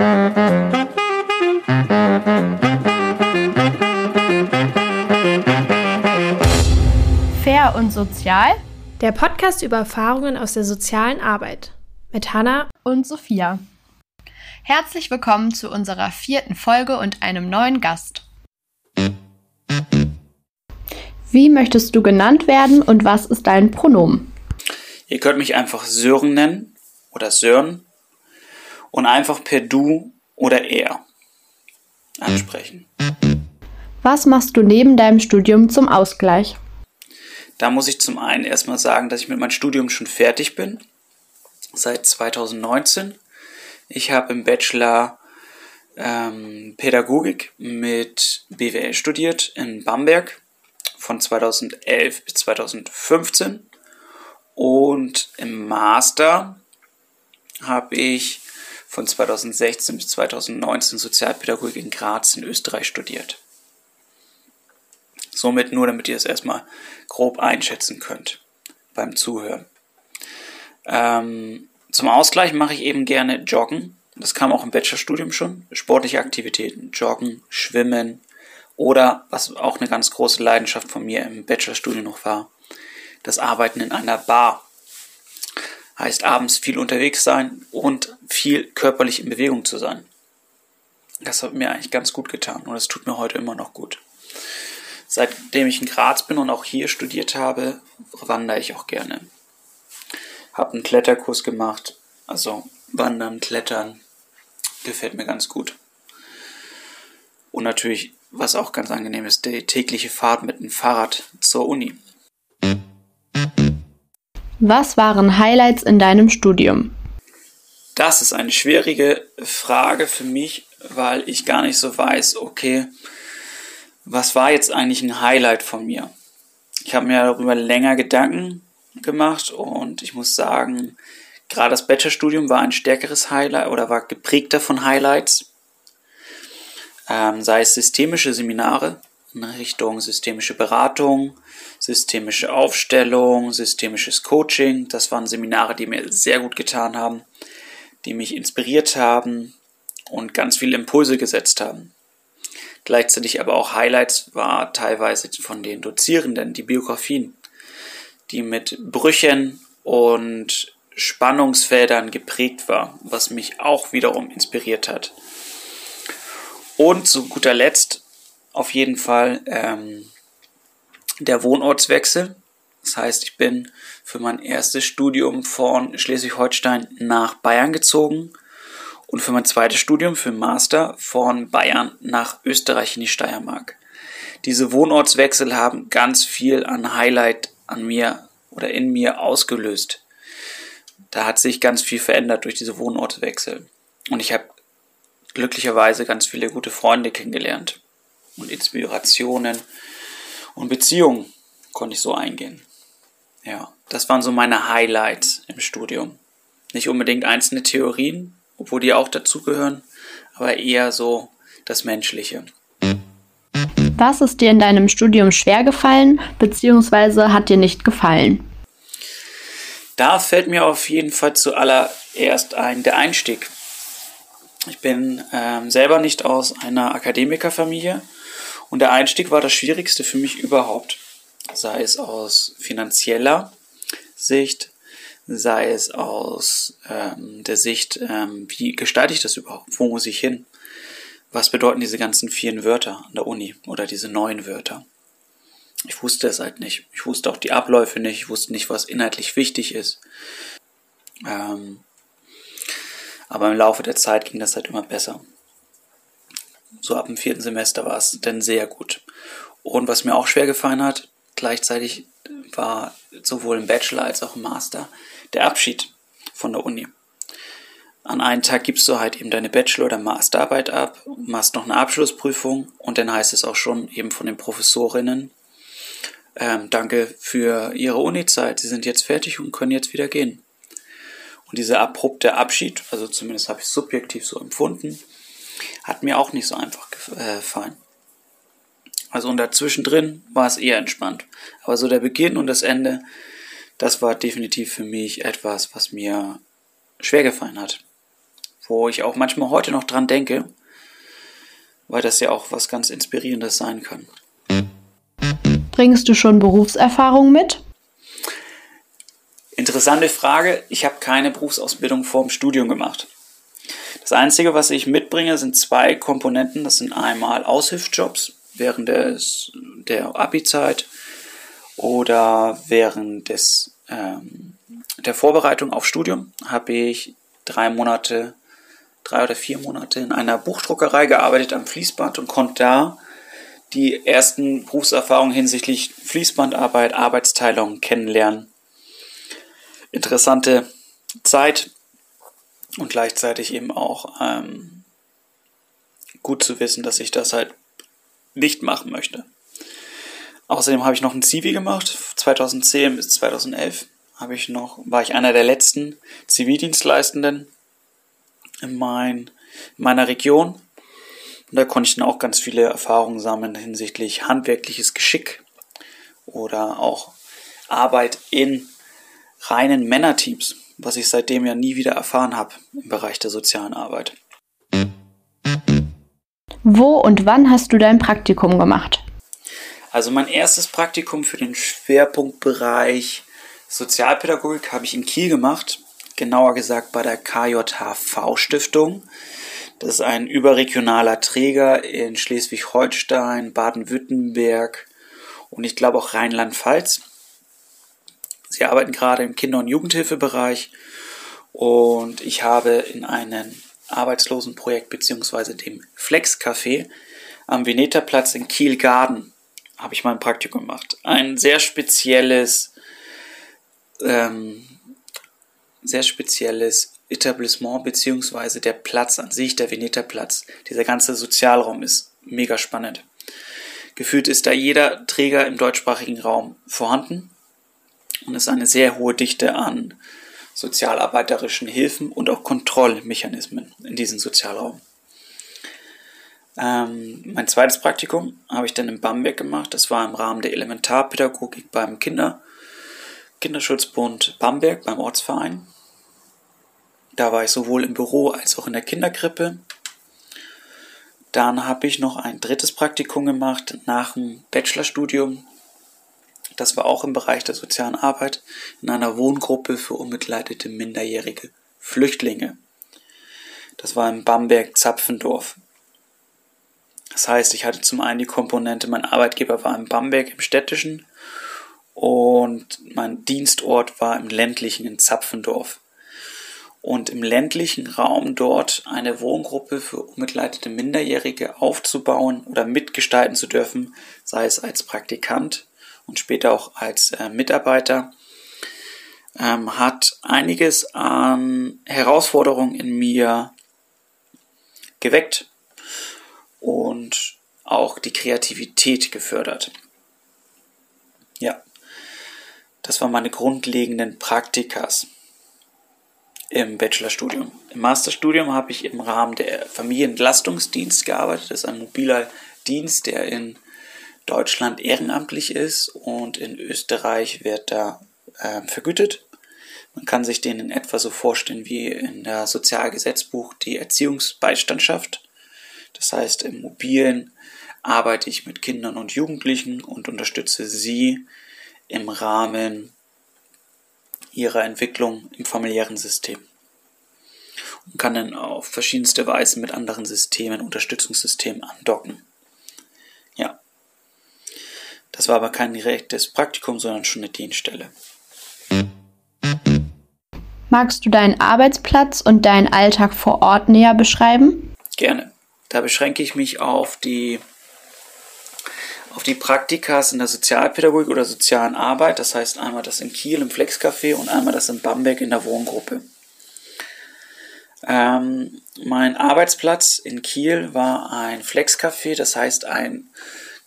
Fair und sozial Der Podcast über Erfahrungen aus der sozialen Arbeit mit Hanna und Sophia. Herzlich willkommen zu unserer vierten Folge und einem neuen Gast. Wie möchtest du genannt werden und was ist dein Pronomen? Ihr könnt mich einfach Sören nennen oder Sören und einfach per Du oder Er ansprechen. Was machst du neben deinem Studium zum Ausgleich? Da muss ich zum einen erstmal sagen, dass ich mit meinem Studium schon fertig bin. Seit 2019. Ich habe im Bachelor ähm, Pädagogik mit BWL studiert in Bamberg von 2011 bis 2015. Und im Master habe ich von 2016 bis 2019 Sozialpädagogik in Graz in Österreich studiert. Somit nur, damit ihr es erstmal grob einschätzen könnt beim Zuhören. Ähm, zum Ausgleich mache ich eben gerne Joggen. Das kam auch im Bachelorstudium schon. Sportliche Aktivitäten, Joggen, Schwimmen oder, was auch eine ganz große Leidenschaft von mir im Bachelorstudium noch war, das Arbeiten in einer Bar. Heißt abends viel unterwegs sein und viel körperlich in Bewegung zu sein. Das hat mir eigentlich ganz gut getan und es tut mir heute immer noch gut. Seitdem ich in Graz bin und auch hier studiert habe, wandere ich auch gerne. Hab einen Kletterkurs gemacht, also Wandern, Klettern, gefällt mir ganz gut. Und natürlich, was auch ganz angenehm ist, die tägliche Fahrt mit dem Fahrrad zur Uni. Was waren Highlights in deinem Studium? Das ist eine schwierige Frage für mich, weil ich gar nicht so weiß, okay, was war jetzt eigentlich ein Highlight von mir? Ich habe mir darüber länger Gedanken gemacht und ich muss sagen, gerade das Bachelorstudium war ein stärkeres Highlight oder war geprägter von Highlights. Ähm, sei es systemische Seminare in Richtung systemische Beratung, systemische Aufstellung, systemisches Coaching. Das waren Seminare, die mir sehr gut getan haben, die mich inspiriert haben und ganz viele Impulse gesetzt haben. Gleichzeitig aber auch Highlights war teilweise von den Dozierenden, die Biografien, die mit Brüchen und Spannungsfeldern geprägt war, was mich auch wiederum inspiriert hat. Und zu guter Letzt auf jeden Fall ähm, der Wohnortswechsel. Das heißt, ich bin für mein erstes Studium von Schleswig-Holstein nach Bayern gezogen und für mein zweites Studium, für Master, von Bayern nach Österreich in die Steiermark. Diese Wohnortswechsel haben ganz viel an Highlight an mir oder in mir ausgelöst. Da hat sich ganz viel verändert durch diese Wohnortswechsel. Und ich habe glücklicherweise ganz viele gute Freunde kennengelernt und Inspirationen und Beziehungen konnte ich so eingehen. Ja, das waren so meine Highlights im Studium. Nicht unbedingt einzelne Theorien, obwohl die auch dazugehören, aber eher so das Menschliche. Was ist dir in deinem Studium schwer gefallen, beziehungsweise hat dir nicht gefallen? Da fällt mir auf jeden Fall zuallererst ein der Einstieg. Ich bin ähm, selber nicht aus einer Akademikerfamilie und der Einstieg war das Schwierigste für mich überhaupt. Sei es aus finanzieller Sicht, sei es aus ähm, der Sicht, ähm, wie gestalte ich das überhaupt? Wo muss ich hin? Was bedeuten diese ganzen vielen Wörter an der Uni oder diese neuen Wörter? Ich wusste es halt nicht. Ich wusste auch die Abläufe nicht. Ich wusste nicht, was inhaltlich wichtig ist. Ähm, aber im Laufe der Zeit ging das halt immer besser so ab dem vierten Semester war es dann sehr gut. Und was mir auch schwer gefallen hat, gleichzeitig war sowohl im Bachelor als auch im Master der Abschied von der Uni. An einem Tag gibst du halt eben deine Bachelor- oder Masterarbeit ab, machst noch eine Abschlussprüfung und dann heißt es auch schon eben von den Professorinnen, ähm, danke für Ihre Uni-Zeit, Sie sind jetzt fertig und können jetzt wieder gehen. Und dieser abrupte Abschied, also zumindest habe ich subjektiv so empfunden, hat mir auch nicht so einfach gefallen. Also und dazwischen drin war es eher entspannt. Aber so der Beginn und das Ende, das war definitiv für mich etwas, was mir schwer gefallen hat. wo ich auch manchmal heute noch dran denke, weil das ja auch was ganz Inspirierendes sein kann. Bringst du schon Berufserfahrung mit? Interessante Frage. Ich habe keine Berufsausbildung vor dem Studium gemacht. Das Einzige, was ich mitbringe, sind zwei Komponenten. Das sind einmal Aushilfsjobs während des, der Abi-Zeit oder während des, ähm, der Vorbereitung auf Studium habe ich drei Monate, drei oder vier Monate in einer Buchdruckerei gearbeitet am Fließband und konnte da die ersten Berufserfahrungen hinsichtlich Fließbandarbeit, Arbeitsteilung kennenlernen. Interessante Zeit und gleichzeitig eben auch ähm, gut zu wissen, dass ich das halt nicht machen möchte. Außerdem habe ich noch ein Zivi gemacht. 2010 bis 2011 habe ich noch, war ich einer der letzten Zivildienstleistenden in, mein, in meiner Region. Und da konnte ich dann auch ganz viele Erfahrungen sammeln hinsichtlich handwerkliches Geschick oder auch Arbeit in reinen Männerteams, was ich seitdem ja nie wieder erfahren habe im Bereich der sozialen Arbeit. Wo und wann hast du dein Praktikum gemacht? Also mein erstes Praktikum für den Schwerpunktbereich Sozialpädagogik habe ich in Kiel gemacht, genauer gesagt bei der KJHV Stiftung. Das ist ein überregionaler Träger in Schleswig-Holstein, Baden-Württemberg und ich glaube auch Rheinland-Pfalz. Sie arbeiten gerade im Kinder- und Jugendhilfebereich und ich habe in einem Arbeitslosenprojekt bzw. dem Flex Café am Veneterplatz in Kiel-Garden habe ich mein Praktikum gemacht. Ein sehr spezielles, ähm, sehr spezielles Etablissement, beziehungsweise der Platz an sich, der Veneterplatz. Dieser ganze Sozialraum ist mega spannend. Gefühlt ist da jeder Träger im deutschsprachigen Raum vorhanden und es ist eine sehr hohe Dichte an sozialarbeiterischen Hilfen und auch Kontrollmechanismen in diesem Sozialraum. Ähm, mein zweites Praktikum habe ich dann in Bamberg gemacht. Das war im Rahmen der Elementarpädagogik beim Kinder, Kinderschutzbund Bamberg, beim Ortsverein. Da war ich sowohl im Büro als auch in der Kinderkrippe. Dann habe ich noch ein drittes Praktikum gemacht nach dem Bachelorstudium. Das war auch im Bereich der sozialen Arbeit in einer Wohngruppe für unbegleitete minderjährige Flüchtlinge. Das war in Bamberg-Zapfendorf. Das heißt, ich hatte zum einen die Komponente, mein Arbeitgeber war in Bamberg im städtischen und mein Dienstort war im ländlichen in Zapfendorf. Und im ländlichen Raum dort eine Wohngruppe für unbegleitete Minderjährige aufzubauen oder mitgestalten zu dürfen, sei es als Praktikant und später auch als äh, Mitarbeiter, ähm, hat einiges an Herausforderungen in mir geweckt und auch die Kreativität gefördert. Ja, das waren meine grundlegenden Praktikas im Bachelorstudium. Im Masterstudium habe ich im Rahmen der Familienentlastungsdienst gearbeitet. Das ist ein mobiler Dienst, der in Deutschland ehrenamtlich ist und in Österreich wird da äh, vergütet. Man kann sich den in etwa so vorstellen wie in der Sozialgesetzbuch die Erziehungsbeistandschaft. Das heißt, im Mobilen arbeite ich mit Kindern und Jugendlichen und unterstütze sie im Rahmen ihrer Entwicklung im familiären System. Und kann dann auf verschiedenste Weise mit anderen Systemen, Unterstützungssystemen andocken. Das war aber kein direktes Praktikum, sondern schon eine Dienststelle. Magst du deinen Arbeitsplatz und deinen Alltag vor Ort näher beschreiben? Gerne. Da beschränke ich mich auf die, auf die Praktikas in der Sozialpädagogik oder sozialen Arbeit. Das heißt einmal das in Kiel im Flexcafé und einmal das in Bamberg in der Wohngruppe. Ähm, mein Arbeitsplatz in Kiel war ein Flexcafé, das heißt ein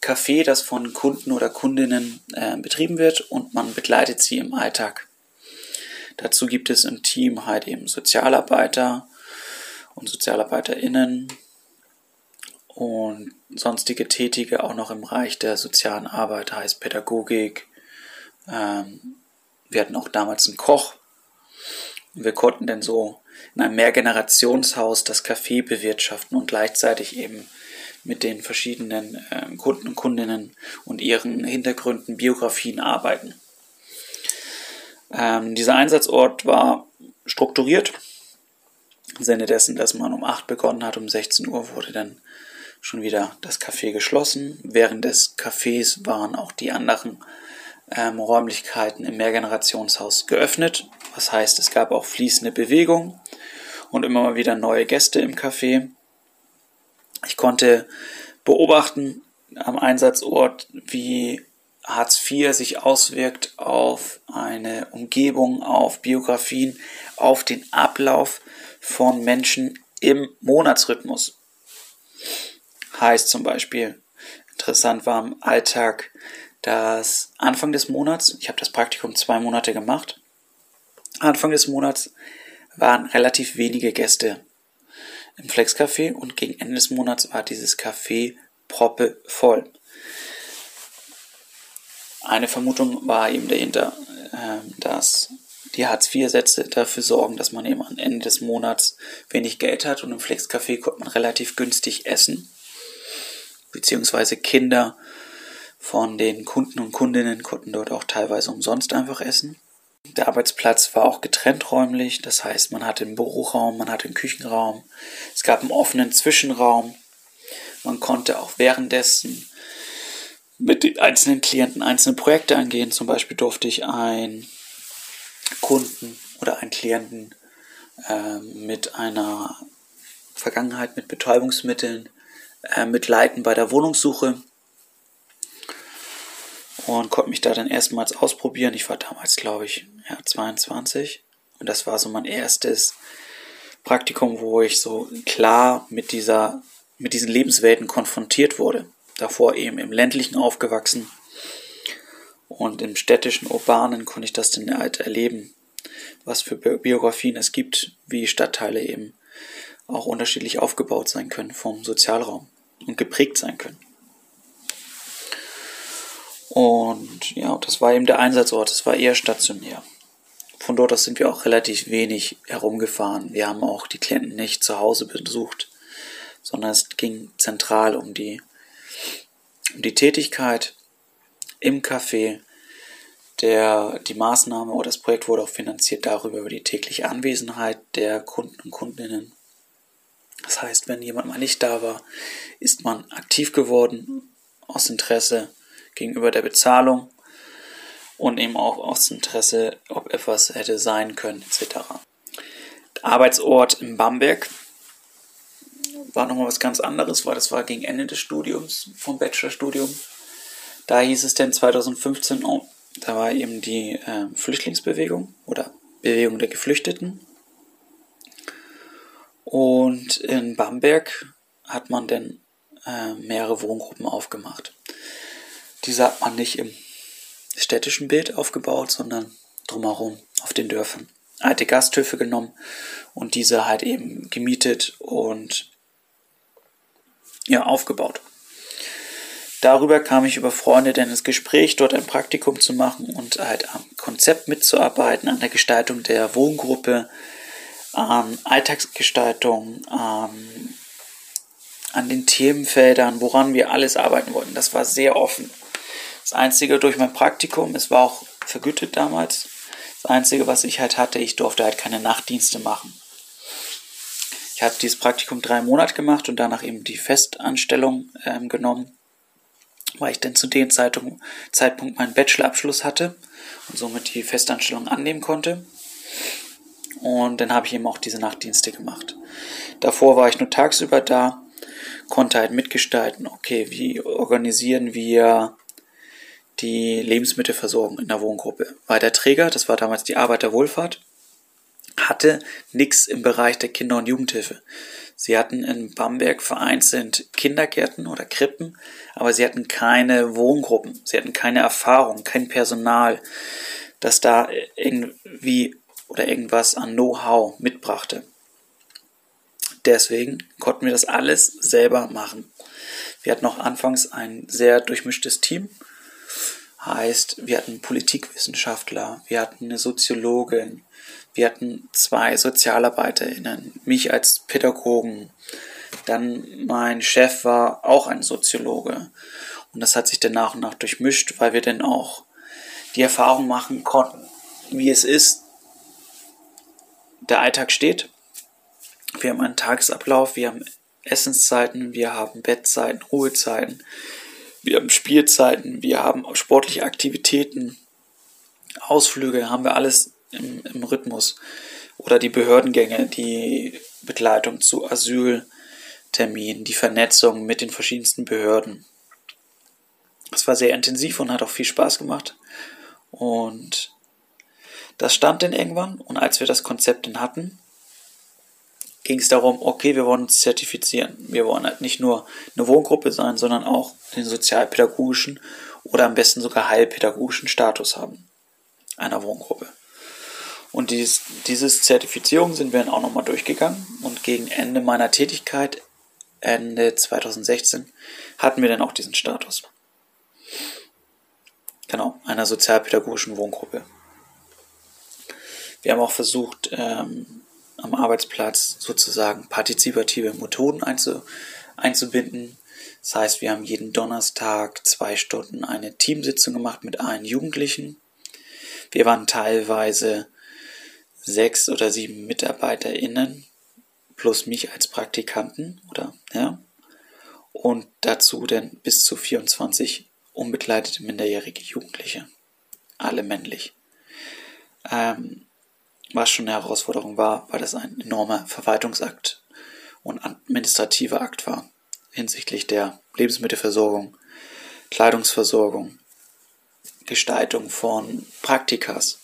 Café, das von Kunden oder Kundinnen äh, betrieben wird und man begleitet sie im Alltag. Dazu gibt es im Team halt eben Sozialarbeiter und SozialarbeiterInnen, und sonstige Tätige auch noch im Bereich der sozialen Arbeit, heißt Pädagogik. Ähm, wir hatten auch damals einen Koch. Wir konnten dann so in einem Mehrgenerationshaus das Café bewirtschaften und gleichzeitig eben mit den verschiedenen äh, Kunden und Kundinnen und ihren Hintergründen, Biografien arbeiten. Ähm, dieser Einsatzort war strukturiert. Im Sinne dessen, dass man um 8 begonnen hat, um 16 Uhr wurde dann schon wieder das Café geschlossen. Während des Cafés waren auch die anderen ähm, Räumlichkeiten im Mehrgenerationshaus geöffnet. Was heißt, es gab auch fließende Bewegung und immer mal wieder neue Gäste im Café. Ich konnte beobachten am Einsatzort, wie Hartz IV sich auswirkt auf eine Umgebung, auf Biografien, auf den Ablauf von Menschen im Monatsrhythmus. Heißt zum Beispiel, interessant war im Alltag, dass Anfang des Monats, ich habe das Praktikum zwei Monate gemacht, Anfang des Monats waren relativ wenige Gäste im Flexcafé und gegen Ende des Monats war dieses Café proppe voll. Eine Vermutung war eben dahinter, ähm, dass die Hartz-IV-Sätze dafür sorgen, dass man eben am Ende des Monats wenig Geld hat und im Flexcafé konnte man relativ günstig essen, beziehungsweise Kinder von den Kunden und Kundinnen konnten dort auch teilweise umsonst einfach essen. Der Arbeitsplatz war auch getrennt räumlich, das heißt, man hatte einen Büroraum, man hatte einen Küchenraum, es gab einen offenen Zwischenraum, man konnte auch währenddessen mit den einzelnen Klienten einzelne Projekte angehen. Zum Beispiel durfte ich einen Kunden oder einen Klienten äh, mit einer Vergangenheit mit Betäubungsmitteln äh, mitleiten bei der Wohnungssuche und konnte mich da dann erstmals ausprobieren. Ich war damals, glaube ich, ja, 22 und das war so mein erstes Praktikum, wo ich so klar mit dieser, mit diesen Lebenswelten konfrontiert wurde. Davor eben im ländlichen aufgewachsen und im städtischen, urbanen konnte ich das dann halt erleben, was für Biografien es gibt, wie Stadtteile eben auch unterschiedlich aufgebaut sein können vom Sozialraum und geprägt sein können. Und ja, das war eben der Einsatzort, es war eher stationär. Von dort aus sind wir auch relativ wenig herumgefahren. Wir haben auch die Klienten nicht zu Hause besucht, sondern es ging zentral um die, um die Tätigkeit im Café. Der, die Maßnahme oder das Projekt wurde auch finanziert darüber über die tägliche Anwesenheit der Kunden und Kundinnen. Das heißt, wenn jemand mal nicht da war, ist man aktiv geworden aus Interesse gegenüber der Bezahlung und eben auch aus Interesse, ob etwas hätte sein können, etc. Arbeitsort in Bamberg war nochmal was ganz anderes, weil das war gegen Ende des Studiums, vom Bachelorstudium. Da hieß es denn 2015, oh, da war eben die äh, Flüchtlingsbewegung oder Bewegung der Geflüchteten. Und in Bamberg hat man dann äh, mehrere Wohngruppen aufgemacht. Diese hat man nicht im städtischen Bild aufgebaut, sondern drumherum auf den Dörfern. Alte Gasthöfe genommen und diese halt eben gemietet und ja, aufgebaut. Darüber kam ich über Freunde dann ins Gespräch, dort ein Praktikum zu machen und halt am Konzept mitzuarbeiten, an der Gestaltung der Wohngruppe, an Alltagsgestaltung, an den Themenfeldern, woran wir alles arbeiten wollten. Das war sehr offen. Das Einzige durch mein Praktikum, es war auch vergütet damals, das Einzige, was ich halt hatte, ich durfte halt keine Nachtdienste machen. Ich habe dieses Praktikum drei Monate gemacht und danach eben die Festanstellung ähm, genommen, weil ich dann zu dem Zeitpunkt meinen Bachelorabschluss hatte und somit die Festanstellung annehmen konnte. Und dann habe ich eben auch diese Nachtdienste gemacht. Davor war ich nur tagsüber da, konnte halt mitgestalten, okay, wie organisieren wir die Lebensmittelversorgung in der Wohngruppe. Weil der Träger, das war damals die Arbeiterwohlfahrt, hatte nichts im Bereich der Kinder- und Jugendhilfe. Sie hatten in Bamberg vereinzelt Kindergärten oder Krippen, aber sie hatten keine Wohngruppen, sie hatten keine Erfahrung, kein Personal, das da irgendwie oder irgendwas an Know-how mitbrachte. Deswegen konnten wir das alles selber machen. Wir hatten auch anfangs ein sehr durchmischtes Team Heißt, wir hatten Politikwissenschaftler, wir hatten eine Soziologin, wir hatten zwei SozialarbeiterInnen, mich als Pädagogen. Dann mein Chef war auch ein Soziologe. Und das hat sich dann nach und nach durchmischt, weil wir dann auch die Erfahrung machen konnten, wie es ist. Der Alltag steht. Wir haben einen Tagesablauf, wir haben Essenszeiten, wir haben Bettzeiten, Ruhezeiten, wir haben Spielzeiten, wir haben sportliche Aktivitäten, Ausflüge, haben wir alles im, im Rhythmus. Oder die Behördengänge, die Begleitung zu Asylterminen, die Vernetzung mit den verschiedensten Behörden. Es war sehr intensiv und hat auch viel Spaß gemacht. Und das stand dann irgendwann. Und als wir das Konzept dann hatten, ging es darum, okay, wir wollen uns zertifizieren. Wir wollen halt nicht nur eine Wohngruppe sein, sondern auch den sozialpädagogischen oder am besten sogar heilpädagogischen Status haben einer Wohngruppe. Und dieses, dieses Zertifizierung sind wir dann auch nochmal durchgegangen und gegen Ende meiner Tätigkeit, Ende 2016, hatten wir dann auch diesen Status. Genau, einer sozialpädagogischen Wohngruppe. Wir haben auch versucht, ähm, am Arbeitsplatz sozusagen partizipative Methoden einzu, einzubinden. Das heißt, wir haben jeden Donnerstag zwei Stunden eine Teamsitzung gemacht mit allen Jugendlichen. Wir waren teilweise sechs oder sieben MitarbeiterInnen plus mich als Praktikanten oder ja. Und dazu dann bis zu 24 unbegleitete minderjährige Jugendliche. Alle männlich. Ähm, was schon eine Herausforderung war, weil das ein enormer Verwaltungsakt und administrativer Akt war hinsichtlich der Lebensmittelversorgung, Kleidungsversorgung, Gestaltung von Praktikas,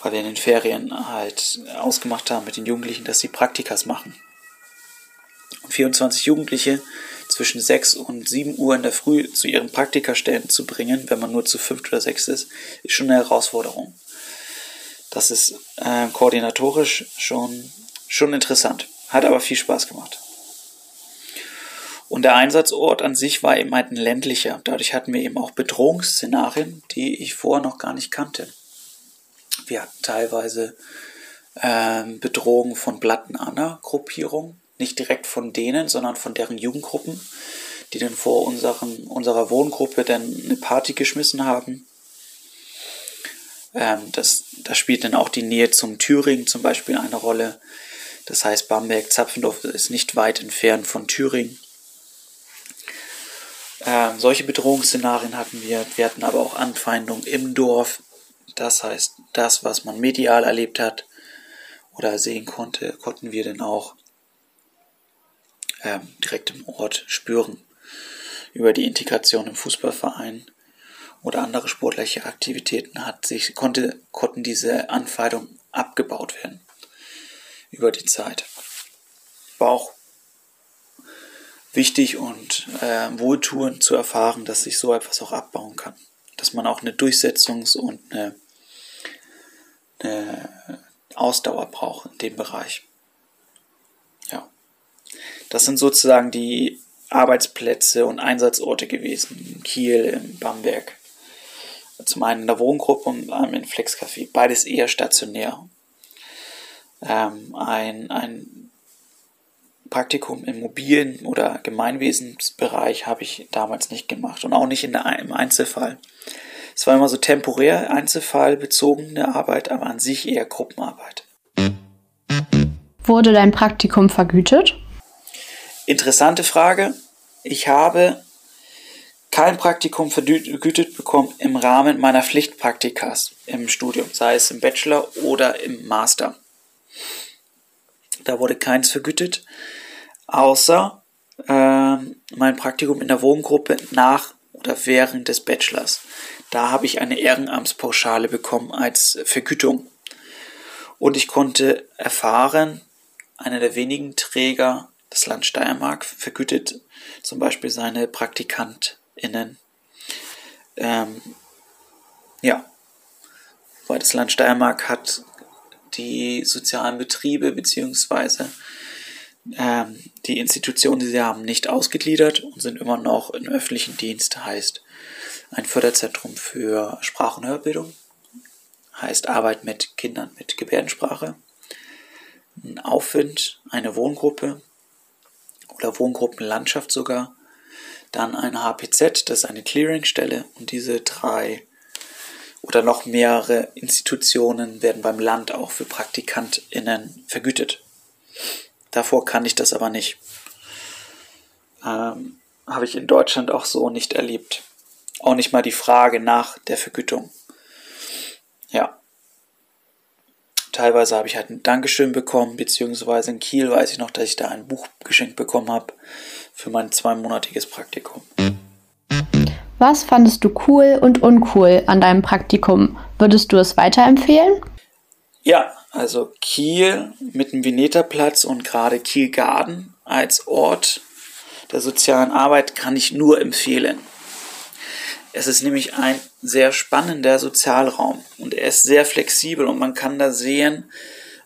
weil wir in den Ferien halt ausgemacht haben mit den Jugendlichen, dass sie Praktikas machen. Und 24 Jugendliche zwischen 6 und 7 Uhr in der Früh zu ihren Praktikastellen zu bringen, wenn man nur zu 5 oder 6 ist, ist schon eine Herausforderung. Das ist äh, koordinatorisch schon, schon interessant. Hat aber viel Spaß gemacht. Und der Einsatzort an sich war eben halt ein ländlicher. Dadurch hatten wir eben auch Bedrohungsszenarien, die ich vorher noch gar nicht kannte. Wir hatten teilweise ähm, Bedrohung von Blatten-Anna-Gruppierungen. Nicht direkt von denen, sondern von deren Jugendgruppen, die dann vor unseren, unserer Wohngruppe dann eine Party geschmissen haben ähm, das, da spielt dann auch die Nähe zum Thüringen zum Beispiel eine Rolle. Das heißt, Bamberg-Zapfendorf ist nicht weit entfernt von Thüringen. Ähm, solche Bedrohungsszenarien hatten wir. Wir hatten aber auch Anfeindungen im Dorf. Das heißt, das, was man medial erlebt hat oder sehen konnte, konnten wir dann auch ähm, direkt im Ort spüren. Über die Integration im Fußballverein oder andere sportliche Aktivitäten hat sich, konnte, konnten diese Anfeindungen abgebaut werden über die Zeit. War auch wichtig und äh, wohltuend zu erfahren, dass sich so etwas auch abbauen kann. Dass man auch eine Durchsetzungs- und eine, eine Ausdauer braucht in dem Bereich. Ja. Das sind sozusagen die Arbeitsplätze und Einsatzorte gewesen. In Kiel, in Bamberg, zum einen in der Wohngruppe und einem in Flexcafé. Beides eher stationär. Ähm, ein, ein Praktikum im mobilen oder Gemeinwesensbereich habe ich damals nicht gemacht und auch nicht in der, im Einzelfall. Es war immer so temporär einzelfallbezogene Arbeit, aber an sich eher Gruppenarbeit. Wurde dein Praktikum vergütet? Interessante Frage. Ich habe kein Praktikum vergütet bekommen im Rahmen meiner Pflichtpraktikas im Studium, sei es im Bachelor oder im Master. Da wurde keins vergütet, außer äh, mein Praktikum in der Wohngruppe nach oder während des Bachelors. Da habe ich eine Ehrenamtspauschale bekommen als Vergütung. Und ich konnte erfahren, einer der wenigen Träger, das Land Steiermark, vergütet zum Beispiel seine Praktikant, innen. Ähm, ja, weil das Land Steiermark hat die sozialen Betriebe bzw. ähm, die Institutionen, die sie haben, nicht ausgegliedert und sind immer noch im öffentlichen Dienst. Heißt, ein Förderzentrum für Sprach- und Hörbildung, heißt Arbeit mit Kindern mit Gebärdensprache, ein Aufwind, eine Wohngruppe oder Wohngruppenlandschaft sogar, dann ein HPZ, das ist eine Clearingstelle und diese drei oder noch mehrere Institutionen werden beim Land auch für PraktikantInnen vergütet. Davor kann ich das aber nicht. Ähm, Habe ich in Deutschland auch so nicht erlebt. Auch nicht mal die Frage nach der Vergütung. Ja. Teilweise habe ich halt ein Dankeschön bekommen, beziehungsweise in Kiel weiß ich noch, dass ich da ein Buch geschenkt bekommen habe für mein zweimonatiges Praktikum. Was fandest du cool und uncool an deinem Praktikum? Würdest du es weiterempfehlen? Ja, also Kiel mit dem Veneterplatz und gerade Kiel Garden als Ort der sozialen Arbeit kann ich nur empfehlen. Es ist nämlich ein sehr spannender Sozialraum und er ist sehr flexibel und man kann da sehen,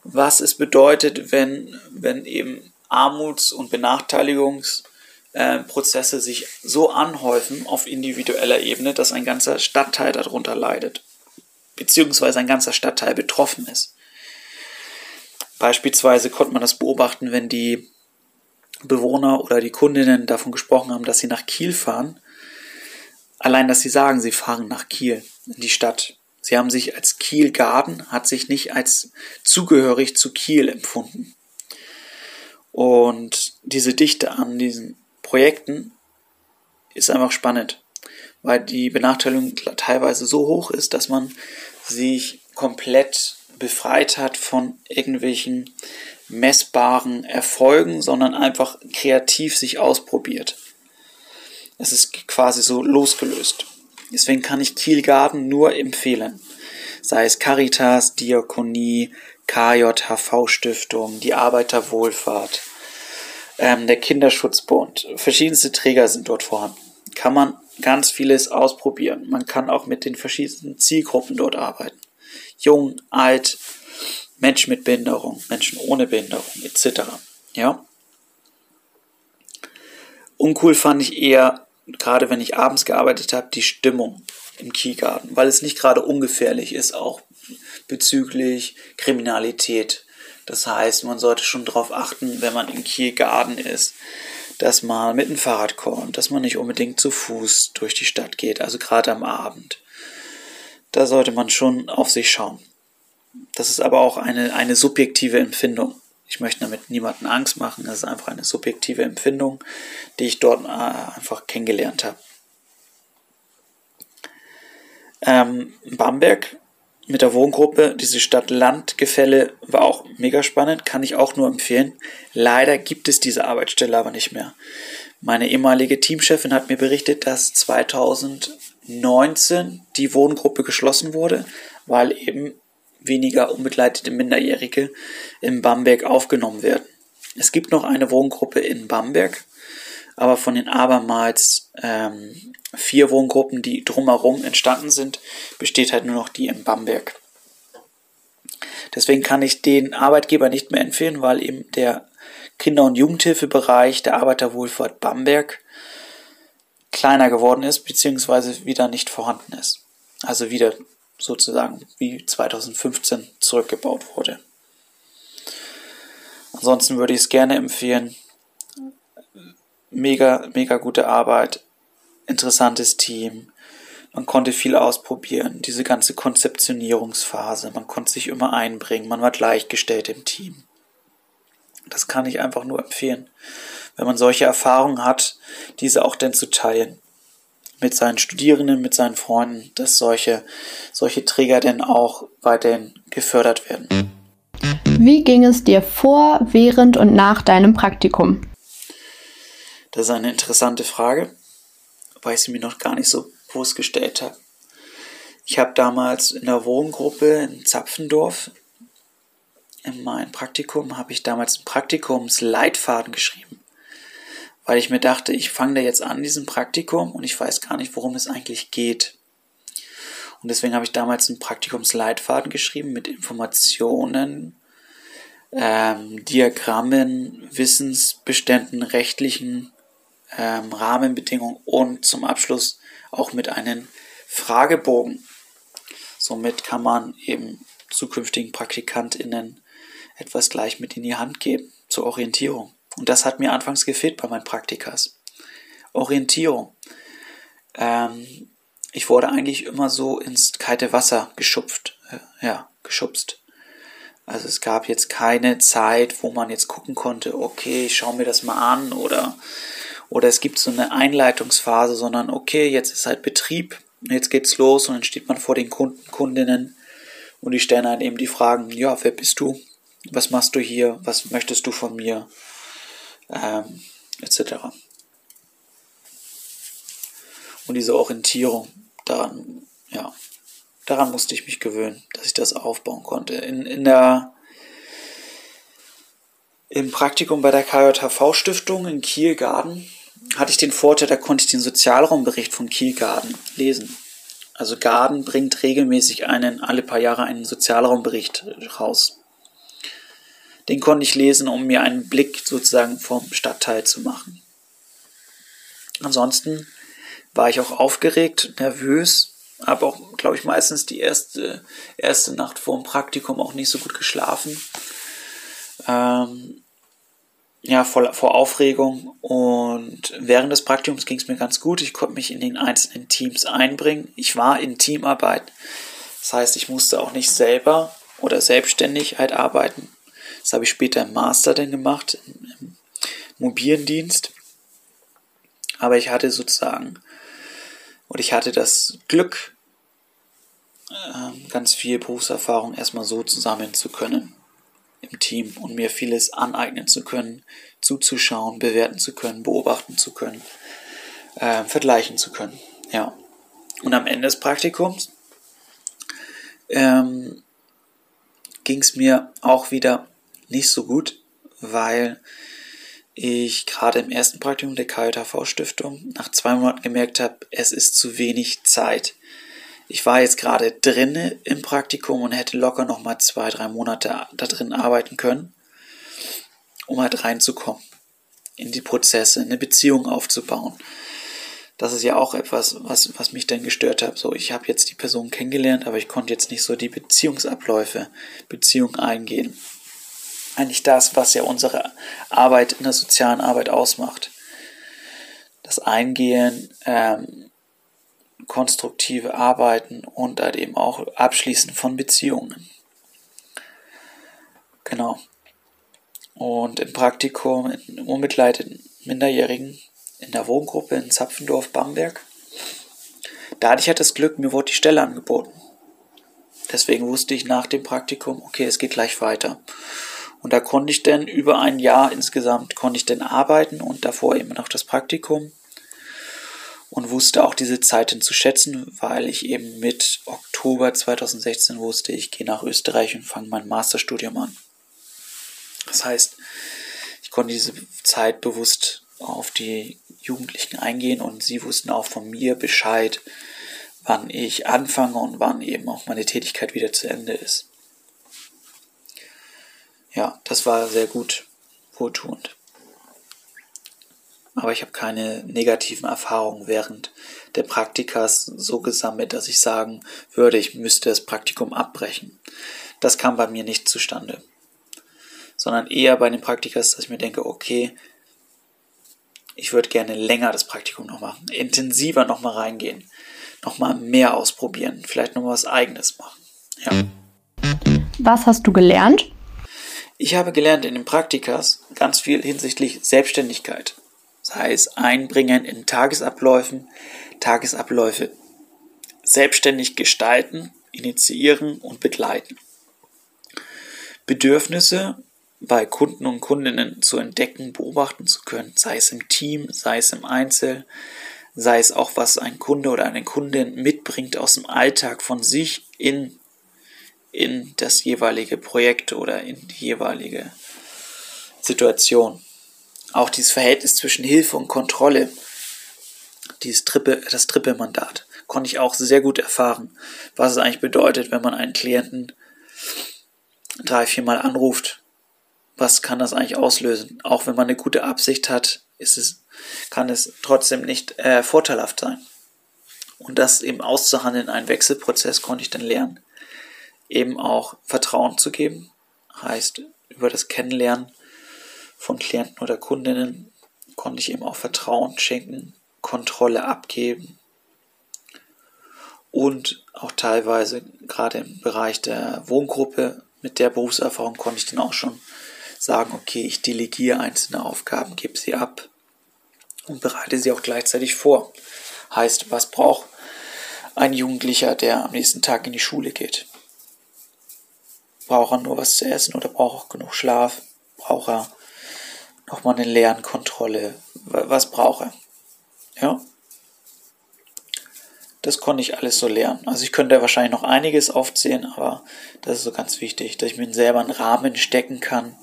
was es bedeutet, wenn, wenn eben Armuts- und Benachteiligungs- äh, Prozesse sich so anhäufen auf individueller Ebene, dass ein ganzer Stadtteil darunter leidet, beziehungsweise ein ganzer Stadtteil betroffen ist. Beispielsweise konnte man das beobachten, wenn die Bewohner oder die Kundinnen davon gesprochen haben, dass sie nach Kiel fahren. Allein, dass sie sagen, sie fahren nach Kiel, in die Stadt. Sie haben sich als Kiel Garden, hat sich nicht als zugehörig zu Kiel empfunden. Und diese Dichte an diesen Projekten ist einfach spannend, weil die Benachteiligung teilweise so hoch ist, dass man sich komplett befreit hat von irgendwelchen messbaren Erfolgen, sondern einfach kreativ sich ausprobiert. Es ist quasi so losgelöst. Deswegen kann ich Kielgarten nur empfehlen. Sei es Caritas, Diakonie, KJHV Stiftung, die Arbeiterwohlfahrt, ähm, der Kinderschutzbund. Verschiedenste Träger sind dort vorhanden. Kann man ganz vieles ausprobieren. Man kann auch mit den verschiedensten Zielgruppen dort arbeiten. Jung, alt, Menschen mit Behinderung, Menschen ohne Behinderung etc. Ja. Uncool fand ich eher, gerade wenn ich abends gearbeitet habe, die Stimmung im Keygarten, weil es nicht gerade ungefährlich ist, auch bezüglich Kriminalität. Das heißt, man sollte schon darauf achten, wenn man in Kiel Garden ist, dass man mit dem Fahrrad kommt, dass man nicht unbedingt zu Fuß durch die Stadt geht, also gerade am Abend. Da sollte man schon auf sich schauen. Das ist aber auch eine, eine subjektive Empfindung. Ich möchte damit niemanden Angst machen, das ist einfach eine subjektive Empfindung, die ich dort äh, einfach kennengelernt habe. Ähm, Bamberg mit der Wohngruppe, diese Stadt-Land-Gefälle war auch mega spannend, kann ich auch nur empfehlen. Leider gibt es diese Arbeitsstelle aber nicht mehr. Meine ehemalige Teamchefin hat mir berichtet, dass 2019 die Wohngruppe geschlossen wurde, weil eben weniger unbegleitete Minderjährige in Bamberg aufgenommen werden. Es gibt noch eine Wohngruppe in Bamberg, aber von den abermals ähm, vier Wohngruppen, die drumherum entstanden sind, besteht halt nur noch die in Bamberg. Deswegen kann ich den Arbeitgeber nicht mehr empfehlen, weil eben der Kinder- und Jugendhilfebereich der Arbeiterwohlfahrt Bamberg kleiner geworden ist, beziehungsweise wieder nicht vorhanden ist. Also wieder sozusagen wie 2015 zurückgebaut wurde. Ansonsten würde ich es gerne empfehlen, mega, mega gute Arbeit, interessantes Team. Man konnte viel ausprobieren, diese ganze Konzeptionierungsphase. Man konnte sich immer einbringen, man war gleichgestellt im Team. Das kann ich einfach nur empfehlen. Wenn man solche Erfahrungen hat, diese auch denn zu teilen. Mit seinen Studierenden, mit seinen Freunden, dass solche, solche Träger denn auch weiterhin gefördert werden. Wie ging es dir vor, während und nach deinem Praktikum? Das ist eine interessante Frage, weil ich sie mir noch gar nicht so bewusst gestellt habe. Ich habe damals in der Wohngruppe in Zapfendorf in meinem Praktikum habe ich damals einen Praktikumsleitfaden geschrieben, weil ich mir dachte, ich fange da jetzt an diesem Praktikum und ich weiß gar nicht, worum es eigentlich geht. Und deswegen habe ich damals einen Praktikumsleitfaden geschrieben mit Informationen, ähm, Diagrammen, Wissensbeständen, rechtlichen ähm, Rahmenbedingungen und zum Abschluss auch mit einem Fragebogen. Somit kann man eben zukünftigen PraktikantInnen etwas gleich mit in die Hand geben zur Orientierung. Und das hat mir anfangs gefehlt bei meinen Praktikas. Orientierung. Ähm, ich wurde eigentlich immer so ins kalte Wasser geschupft, äh, ja, geschubst. Also es gab jetzt keine Zeit, wo man jetzt gucken konnte, okay, ich schaue mir das mal an oder, oder es gibt so eine Einleitungsphase, sondern okay, jetzt ist halt Betrieb, jetzt geht's los und dann steht man vor den Kunden, Kundinnen und die stellen halt eben die Fragen, ja, wer bist du? Was machst du hier? Was möchtest du von mir? Ähm, etc. Und diese Orientierung, daran, ja, daran musste ich mich gewöhnen, dass ich das aufbauen konnte. In, in der, Im Praktikum bei der KJV-Stiftung in Kielgarden hatte ich den Vorteil, da konnte ich den Sozialraumbericht von Kielgarden lesen. Also Garden bringt regelmäßig einen, alle paar Jahre einen Sozialraumbericht raus. Den konnte ich lesen, um mir einen Blick sozusagen vom Stadtteil zu machen. Ansonsten war ich auch aufgeregt, nervös, habe auch, glaube ich, meistens die erste, erste Nacht vor dem Praktikum auch nicht so gut geschlafen. Ähm, ja, vor, vor Aufregung. Und während des Praktikums ging es mir ganz gut. Ich konnte mich in den einzelnen Teams einbringen. Ich war in Teamarbeit. Das heißt, ich musste auch nicht selber oder selbstständig halt arbeiten. Das habe ich später im Master dann gemacht, im, im mobilen Dienst. Aber ich hatte sozusagen und ich hatte das Glück, ähm, ganz viel Berufserfahrung erstmal so zusammen zu können im Team und mir vieles aneignen zu können, zuzuschauen, bewerten zu können, beobachten zu können, äh, vergleichen zu können. Ja. Und am Ende des Praktikums ähm, ging es mir auch wieder nicht so gut, weil ich gerade im ersten Praktikum der KJV-Stiftung nach zwei Monaten gemerkt habe, es ist zu wenig Zeit. Ich war jetzt gerade drinne im Praktikum und hätte locker noch mal zwei, drei Monate da drin arbeiten können, um halt reinzukommen in die Prozesse, eine Beziehung aufzubauen. Das ist ja auch etwas, was, was mich dann gestört hat. So, ich habe jetzt die Person kennengelernt, aber ich konnte jetzt nicht so die Beziehungsabläufe, Beziehung eingehen eigentlich das, was ja unsere Arbeit in der sozialen Arbeit ausmacht. Das Eingehen, ähm, konstruktive Arbeiten und halt eben auch Abschließen von Beziehungen. Genau. Und im Praktikum im unbegleiteten Minderjährigen in der Wohngruppe in Zapfendorf-Bamberg, da hatte ich halt das Glück, mir wurde die Stelle angeboten. Deswegen wusste ich nach dem Praktikum, okay, es geht gleich weiter. Und da konnte ich dann über ein Jahr insgesamt konnte ich dann arbeiten und davor eben noch das Praktikum und wusste auch diese Zeiten zu schätzen, weil ich eben mit Oktober 2016 wusste, ich gehe nach Österreich und fange mein Masterstudium an. Das heißt, ich konnte diese Zeit bewusst auf die Jugendlichen eingehen und sie wussten auch von mir Bescheid, wann ich anfange und wann eben auch meine Tätigkeit wieder zu Ende ist ja, das war sehr gut, wohltuend. Aber ich habe keine negativen Erfahrungen während der Praktikas so gesammelt, dass ich sagen würde, ich müsste das Praktikum abbrechen. Das kam bei mir nicht zustande. Sondern eher bei den Praktikas, dass ich mir denke, okay, ich würde gerne länger das Praktikum noch machen, intensiver noch mal reingehen, noch mal mehr ausprobieren, vielleicht noch mal was eigenes machen. Ja. Was hast du gelernt? Ich habe gelernt in den Praktikas ganz viel hinsichtlich Selbstständigkeit. Sei es Einbringen in Tagesabläufen, Tagesabläufe selbstständig gestalten, initiieren und begleiten. Bedürfnisse bei Kunden und Kundinnen zu entdecken, beobachten zu können, sei es im Team, sei es im Einzel, sei es auch, was ein Kunde oder eine Kundin mitbringt aus dem Alltag von sich in in das jeweilige Projekt oder in die jeweilige Situation. Auch dieses Verhältnis zwischen Hilfe und Kontrolle, dieses Trippe, das Trippelmandat, konnte ich auch sehr gut erfahren, was es eigentlich bedeutet, wenn man einen Klienten drei, viermal anruft. Was kann das eigentlich auslösen? Auch wenn man eine gute Absicht hat, ist es, kann es trotzdem nicht äh, vorteilhaft sein. Und das eben auszuhandeln, einen Wechselprozess konnte ich dann lernen. Eben auch Vertrauen zu geben, heißt über das Kennenlernen von Klienten oder Kundinnen konnte ich eben auch Vertrauen schenken, Kontrolle abgeben und auch teilweise gerade im Bereich der Wohngruppe mit der Berufserfahrung konnte ich dann auch schon sagen, okay, ich delegiere einzelne Aufgaben, gebe sie ab und bereite sie auch gleichzeitig vor. Heißt, was braucht ein Jugendlicher, der am nächsten Tag in die Schule geht? Braucht er nur was zu essen oder braucht er auch genug Schlaf? Braucht er nochmal eine Lernkontrolle? Was braucht er? Ja? Das konnte ich alles so lernen. Also ich könnte wahrscheinlich noch einiges aufzählen, aber das ist so ganz wichtig, dass ich mir selber einen Rahmen stecken kann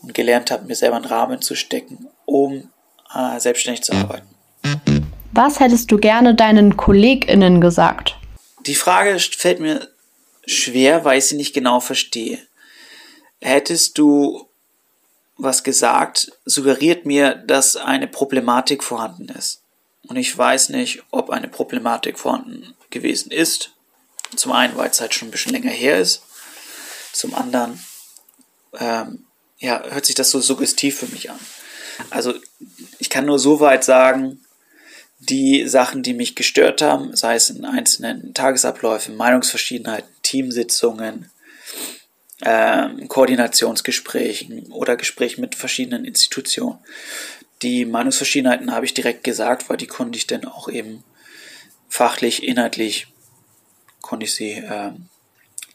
und gelernt habe, mir selber einen Rahmen zu stecken, um äh, selbstständig zu arbeiten. Was hättest du gerne deinen KollegInnen gesagt? Die Frage fällt mir schwer, weil ich sie nicht genau verstehe. Hättest du was gesagt, suggeriert mir, dass eine Problematik vorhanden ist. Und ich weiß nicht, ob eine Problematik vorhanden gewesen ist. Zum einen, weil es halt schon ein bisschen länger her ist. Zum anderen, ähm, ja, hört sich das so suggestiv für mich an. Also, ich kann nur so weit sagen, die Sachen, die mich gestört haben, sei es in einzelnen Tagesabläufen, Meinungsverschiedenheiten, Teamsitzungen, ähm, Koordinationsgesprächen oder Gesprächen mit verschiedenen Institutionen. Die Meinungsverschiedenheiten habe ich direkt gesagt, weil die konnte ich dann auch eben fachlich, inhaltlich, konnte ich sie ähm,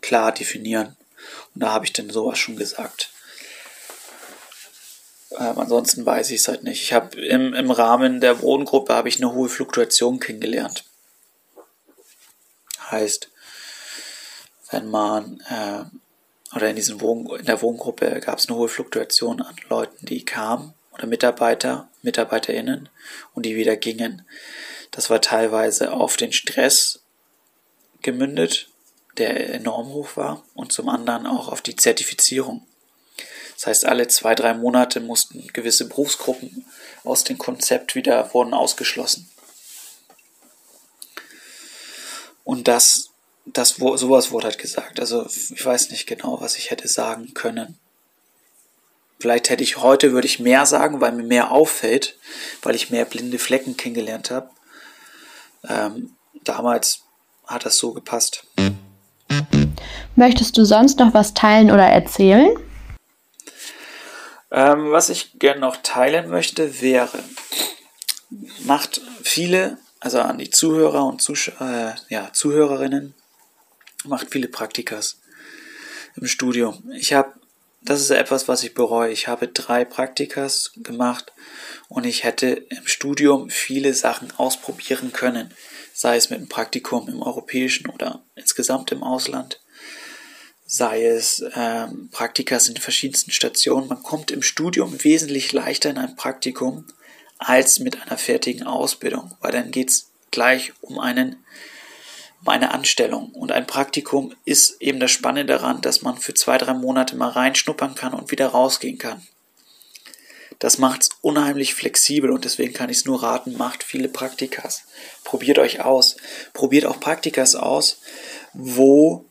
klar definieren. Und da habe ich dann sowas schon gesagt. Ähm, ansonsten weiß ich es halt nicht. Ich habe im, im Rahmen der Wohngruppe habe ich eine hohe Fluktuation kennengelernt. Heißt, wenn man äh, oder in, diesen Wohn in der Wohngruppe gab es eine hohe Fluktuation an Leuten, die kamen oder Mitarbeiter, MitarbeiterInnen und die wieder gingen. Das war teilweise auf den Stress gemündet, der enorm hoch war und zum anderen auch auf die Zertifizierung. Das heißt, alle zwei, drei Monate mussten gewisse Berufsgruppen aus dem Konzept wieder wurden ausgeschlossen. Und das, das, sowas wurde halt gesagt. Also ich weiß nicht genau, was ich hätte sagen können. Vielleicht hätte ich heute würde ich mehr sagen, weil mir mehr auffällt, weil ich mehr blinde Flecken kennengelernt habe. Ähm, damals hat das so gepasst. Möchtest du sonst noch was teilen oder erzählen? Ähm, was ich gerne noch teilen möchte, wäre, macht viele, also an die Zuhörer und Zusch äh, ja, Zuhörerinnen, macht viele Praktikas im Studium. Ich habe, das ist etwas, was ich bereue. Ich habe drei Praktikas gemacht und ich hätte im Studium viele Sachen ausprobieren können, sei es mit einem Praktikum im europäischen oder insgesamt im Ausland sei es ähm, Praktikas in verschiedensten Stationen. Man kommt im Studium wesentlich leichter in ein Praktikum als mit einer fertigen Ausbildung, weil dann geht es gleich um, einen, um eine Anstellung. Und ein Praktikum ist eben das Spannende daran, dass man für zwei, drei Monate mal reinschnuppern kann und wieder rausgehen kann. Das macht es unheimlich flexibel und deswegen kann ich es nur raten, macht viele Praktikas. Probiert euch aus. Probiert auch Praktikas aus, wo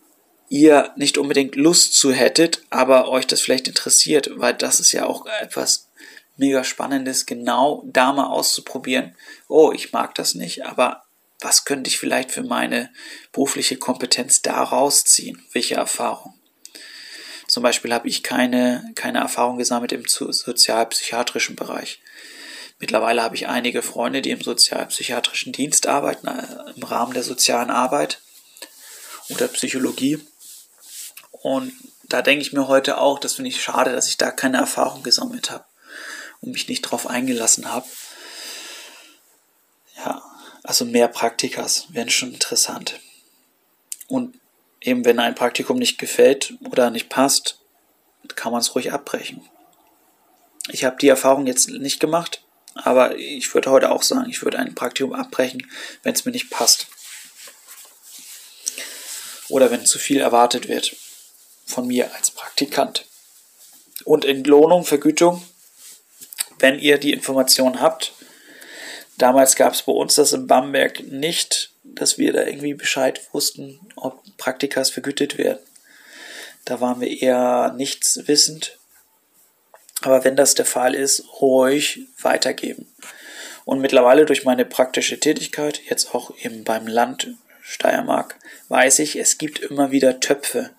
ihr nicht unbedingt Lust zu hättet, aber euch das vielleicht interessiert, weil das ist ja auch etwas mega Spannendes, genau da mal auszuprobieren. Oh, ich mag das nicht, aber was könnte ich vielleicht für meine berufliche Kompetenz da rausziehen? Welche Erfahrung? Zum Beispiel habe ich keine, keine Erfahrung gesammelt im sozialpsychiatrischen Bereich. Mittlerweile habe ich einige Freunde, die im sozialpsychiatrischen Dienst arbeiten, äh, im Rahmen der sozialen Arbeit oder Psychologie. Und da denke ich mir heute auch, das finde ich schade, dass ich da keine Erfahrung gesammelt habe und mich nicht drauf eingelassen habe. Ja, also mehr Praktikas wären schon interessant. Und eben wenn ein Praktikum nicht gefällt oder nicht passt, kann man es ruhig abbrechen. Ich habe die Erfahrung jetzt nicht gemacht, aber ich würde heute auch sagen, ich würde ein Praktikum abbrechen, wenn es mir nicht passt. Oder wenn zu viel erwartet wird von mir als Praktikant. Und Entlohnung, Vergütung, wenn ihr die Informationen habt. Damals gab es bei uns das in Bamberg nicht dass wir da irgendwie Bescheid wussten, ob Praktikas vergütet werden. Da waren wir eher nichts wissend. Aber wenn das der Fall ist, ruhig weitergeben. Und mittlerweile durch meine praktische Tätigkeit, jetzt auch eben beim Land Steiermark, weiß ich, es gibt immer wieder Töpfe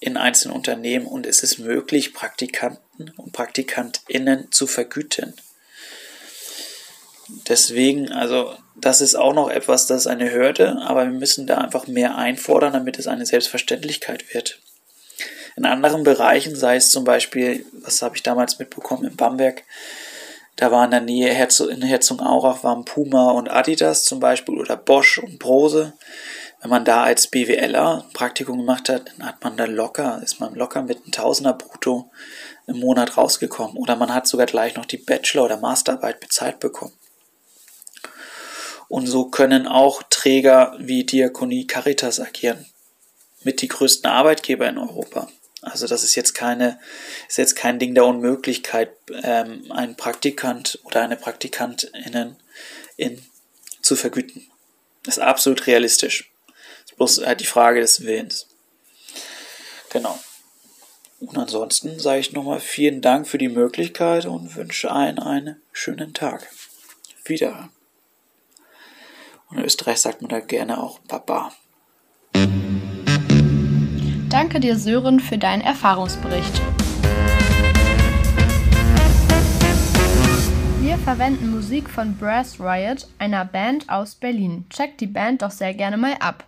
in einzelnen Unternehmen und es ist möglich, Praktikanten und Praktikantinnen zu vergüten. Deswegen, also das ist auch noch etwas, das ist eine Hürde, aber wir müssen da einfach mehr einfordern, damit es eine Selbstverständlichkeit wird. In anderen Bereichen, sei es zum Beispiel, was habe ich damals mitbekommen in Bamberg, da war in der Nähe Herz in Herzogenaurach waren Puma und Adidas zum Beispiel oder Bosch und Brose. Wenn man da als BWLer ein Praktikum gemacht hat, dann hat man da locker, ist man locker mit einem Tausender brutto im Monat rausgekommen. Oder man hat sogar gleich noch die Bachelor- oder Masterarbeit bezahlt bekommen. Und so können auch Träger wie Diakonie Caritas agieren. Mit die größten Arbeitgeber in Europa. Also das ist jetzt keine, ist jetzt kein Ding der Unmöglichkeit, ähm, einen Praktikant oder eine Praktikantinnen in, zu vergüten. Das ist absolut realistisch. Das ist bloß halt die Frage des Willens. Genau. Und ansonsten sage ich nochmal vielen Dank für die Möglichkeit und wünsche allen einen schönen Tag. Wieder. Und in Österreich sagt man da gerne auch Baba. Danke dir, Sören, für deinen Erfahrungsbericht. Wir verwenden Musik von Brass Riot, einer Band aus Berlin. Checkt die Band doch sehr gerne mal ab.